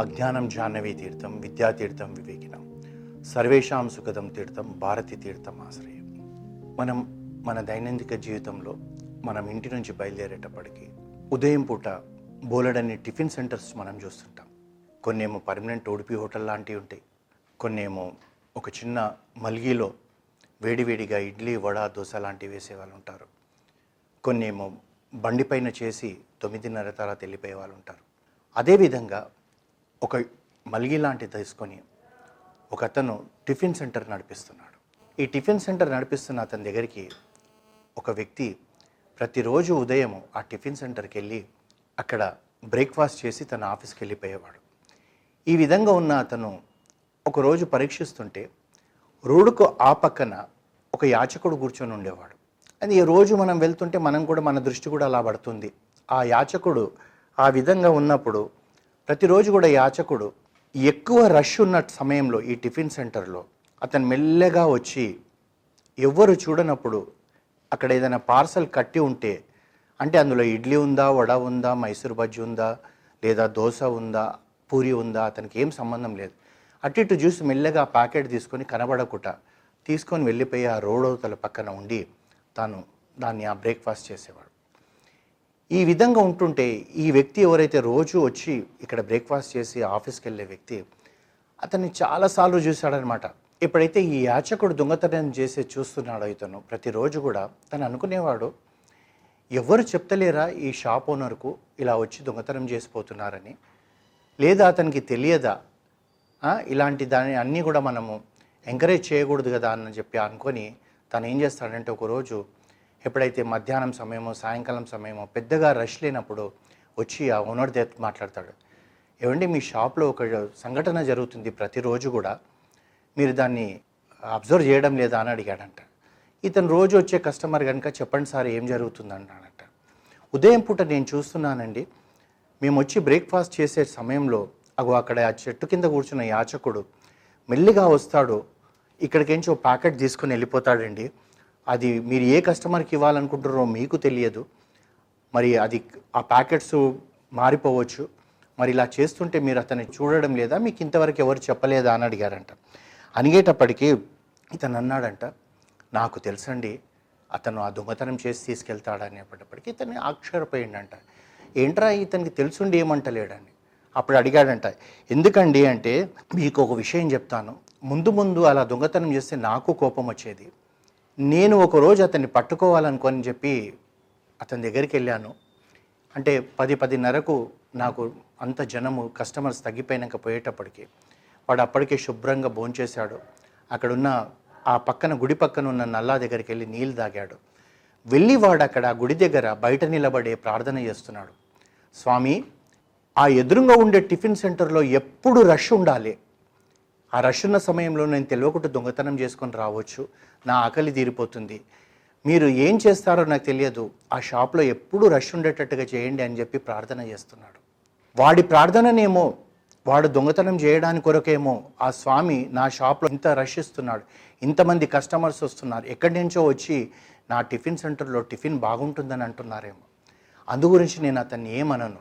అజ్ఞానం జాహ్నవీ తీర్థం విద్యాతీర్థం వివేకినం. సర్వేషాం సుఖదం తీర్థం భారతి తీర్థం ఆశ్రయం. మనం మన దైనందిక జీవితంలో మనం ఇంటి నుంచి బయలుదేరేటప్పటికి ఉదయం పూట బోలెడన్ని టిఫిన్ సెంటర్స్ మనం చూస్తుంటాం. కొన్నేమో పర్మనెంట్ ఓడిపి హోటల్ లాంటివి ఉంటాయి. కొన్నేమో ఒక చిన్న మల్గిలో వేడివేడిగా ఇడ్లీ వడ దోశ లాంటివి వేసే వాళ్ళు ఉంటారు. కొన్నేమో బండిపైన చేసి తొమ్మిదిన్నర తర్వాత వెళ్ళిపోయే వాళ్ళు ఉంటారు. అదేవిధంగా ఒక మల్గి లాంటిది తీసుకొని ఒక అతను టిఫిన్ సెంటర్ నడిపిస్తున్నాడు. ఈ టిఫిన్ సెంటర్ నడిపిస్తున్న అతని దగ్గరికి ఒక వ్యక్తి ప్రతిరోజు ఉదయం ఆ టిఫిన్ సెంటర్కి వెళ్ళి అక్కడ బ్రేక్ఫాస్ట్ చేసి తన ఆఫీస్కి వెళ్ళిపోయేవాడు. ఈ విధంగా ఉన్న అతను ఒకరోజు పరీక్షిస్తుంటే రోడ్డుకు ఆ పక్కన ఒక యాచకుడు కూర్చొని ఉండేవాడు. అది రోజు మనం వెళ్తుంటే మనం కూడా మన దృష్టి కూడా అలా పడుతుంది. ఆ యాచకుడు ఆ విధంగా ఉన్నప్పుడు ప్రతిరోజు కూడా యాచకుడు ఎక్కువ రష్ ఉన్న సమయంలో ఈ టిఫిన్ సెంటర్లో అతను మెల్లగా వచ్చి ఎవ్వరు చూడనప్పుడు అక్కడ ఏదైనా పార్సల్ కట్టి ఉంటే అంటే అందులో ఇడ్లీ ఉందా వడ ఉందా మైసూర్ బజ్జీ ఉందా లేదా దోశ ఉందా పూరి ఉందా అతనికి ఏం సంబంధం లేదు. అటు ఇటు చూసి మెల్లగా ప్యాకెట్ తీసుకొని కనబడకుండా తీసుకొని వెళ్ళిపోయి ఆ రోడ్ అవతల పక్కన ఉండి తాను దాన్ని ఆ బ్రేక్ఫాస్ట్ చేసేవాడు. ఈ విధంగా ఉంటుంటే ఈ వ్యక్తి ఎవరైతే రోజు వచ్చి ఇక్కడ బ్రేక్ఫాస్ట్ చేసి ఆఫీస్కి వెళ్ళే వ్యక్తి అతన్ని చాలాసార్లు చూశాడనమాట ఎప్పుడైతే ఈ యాచకుడు దొంగతనం చేసి చూస్తున్నాడో ఇతను ప్రతిరోజు కూడా తను అనుకునేవాడు ఎవరు చెప్తలేరా ఈ షాప్ ఓనర్కు ఇలా వచ్చి దొంగతనం చేసిపోతున్నారని లేదా అతనికి తెలియదా? ఇలాంటి దాని అన్నీ కూడా మనము ఎంకరేజ్ చేయకూడదు కదా అని చెప్పి అనుకొని తను ఏం చేస్తాడంటే ఒకరోజు ఎప్పుడైతే మధ్యాహ్నం సమయమో సాయంకాలం సమయమో పెద్దగా రష్ లేనప్పుడు వచ్చి ఆ ఓనర్ దగ్గర మాట్లాడతాడు. ఏమండి మీ షాప్లో ఒక సంఘటన జరుగుతుంది ప్రతిరోజు కూడా మీరు దాన్ని అబ్జర్వ్ చేయడం లేదా అని అడిగాడంట. ఇతను రోజు వచ్చే కస్టమర్ కనుక చెప్పండి సార్ ఏం జరుగుతుంది అన్నాడంట ఉదయం పూట నేను చూస్తున్నానండి మేము వచ్చి బ్రేక్ఫాస్ట్ చేసే సమయంలో అగో అక్కడ ఆ చెట్టు కింద కూర్చున్న యాచకుడు మెల్లిగా వస్తాడు ఇక్కడికించి ఓ ప్యాకెట్ తీసుకుని వెళ్ళిపోతాడండి అది మీరు ఏ కస్టమర్కి ఇవ్వాలనుకుంటున్నారో మీకు తెలియదు. మరి అది ఆ ప్యాకెట్స్ మారిపోవచ్చు. మరి ఇలా చేస్తుంటే మీరు అతన్ని చూడడం లేదా? మీకు ఇంతవరకు ఎవరు చెప్పలేదా? అని అడిగారంట. అనిగేటప్పటికీ ఇతను అన్నాడంట నాకు తెలుసండి అతను ఆ దొంగతనం చేసి తీసుకెళ్తాడనేటప్పటికీ ఇతన్ని ఆశ్చర్యపోయిండంట ఏంట్రా ఇతనికి తెలుసుండి ఏమంటలేడని? అప్పుడు అడిగాడంట ఎందుకండి అంటే మీకు ఒక విషయం చెప్తాను. ముందు ముందు అలా దొంగతనం చేస్తే నాకు కోపం వచ్చేది. నేను ఒక రోజు అతన్ని పట్టుకోవాలనుకోని చెప్పి అతని దగ్గరికి వెళ్ళాను. అంటే పది పదిన్నరకు నాకు అంత జనము కస్టమర్స్ తగ్గిపోయినాక పోయేటప్పటికి వాడు అప్పటికే శుభ్రంగా భోంచేశాడు అక్కడున్న ఆ పక్కన గుడి పక్కన ఉన్న నల్లా దగ్గరికి వెళ్ళి నీళ్ళు తాగాడు. వెళ్ళి వాడు అక్కడ ఆ గుడి దగ్గర బయట నిలబడే ప్రార్థన చేస్తున్నాడు. స్వామి ఆ ఎదురుగా ఉండే టిఫిన్ సెంటర్లో ఎప్పుడు రష్ ఉండాలి? ఆ రష్ ఉన్న సమయంలో నేను తెలియకుండా దొంగతనం చేసుకొని రావచ్చు. నా ఆకలి తీరిపోతుంది. మీరు ఏం చేస్తారో నాకు తెలియదు. ఆ షాప్లో ఎప్పుడు రష్ ఉండేటట్టుగా చేయండి అని చెప్పి ప్రార్థన చేస్తున్నాడు. వాడి ప్రార్థననేమో వాడు దొంగతనం చేయడానికి కొరకేమో ఆ స్వామి నా షాప్లో ఇంత రష్ ఇస్తున్నాడు. ఇంతమంది కస్టమర్స్ వస్తున్నారు. ఎక్కడి నుంచో వచ్చి నా టిఫిన్ సెంటర్లో టిఫిన్ బాగుంటుందని అంటున్నారేమో. అందు గురించి నేను అతన్ని ఏమనను?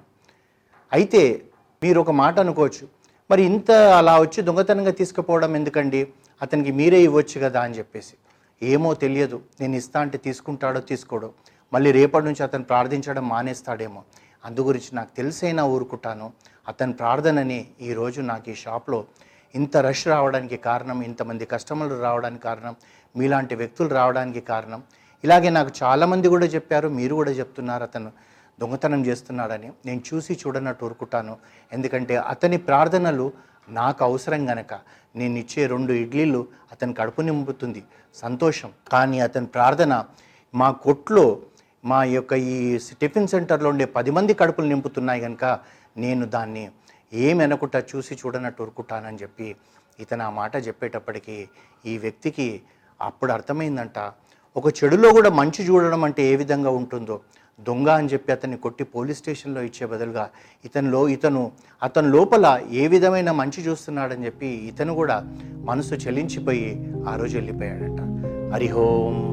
అయితే మీరు ఒక మాట అనుకోవచ్చు. మరి ఇంత అలా వచ్చి దొంగతనంగా తీసుకుపోవడం ఎందుకండి? అతనికి మీరే ఇవ్వచ్చు కదా అని చెప్పేసి. ఏమో తెలియదు. నేను ఇస్తా అంటే తీసుకుంటాడో తీసుకోడో. మళ్ళీ రేపటి నుంచి అతను ప్రార్థించడం మానేస్తాడేమో. అందు గురించి నాకు తెలిసైనా ఊరుకుంటాను. అతని ప్రార్థనని ఈరోజు నాకు ఈ షాప్లో ఇంత రష్ రావడానికి కారణం ఇంతమంది కస్టమర్లు రావడానికి కారణం మీలాంటి వ్యక్తులు రావడానికి కారణం. ఇలాగే నాకు చాలామంది కూడా చెప్పారు మీరు కూడా చెప్తున్నారు అతను. దొంగతనం చేస్తున్నాడని నేను చూసి చూడనట్టు ఊరుకుంటాను. ఎందుకంటే అతని ప్రార్థనలు నాకు అవసరం గనక. నేను ఇచ్చే రెండు ఇడ్లీలు అతని కడుపు నింపుతుంది. సంతోషం. కానీ అతని ప్రార్థన మా కొట్లో మా యొక్క ఈ టిఫిన్ సెంటర్లో ఉండే పది మంది కడుపులు నింపుతున్నాయి కనుక నేను దాన్ని ఏం చూసి చూడనట్టు ఊరుకుంటానని చెప్పి ఇతను ఆ మాట చెప్పేటప్పటికి ఈ వ్యక్తికి అప్పుడు అర్థమైందంట. ఒక చెడులో కూడా మంచి చూడడం అంటే ఏ విధంగా ఉంటుందో? దొంగ అని చెప్పి అతన్ని కొట్టి పోలీస్ స్టేషన్లో ఇచ్చే బదులుగా ఇతనిలో ఇతను అతని లోపల ఏ విధమైన మంచి చూస్తున్నాడని చెప్పి ఇతను కూడా మనసు చలించిపోయి ఆ రోజు వెళ్ళిపోయాడట. హరిహోం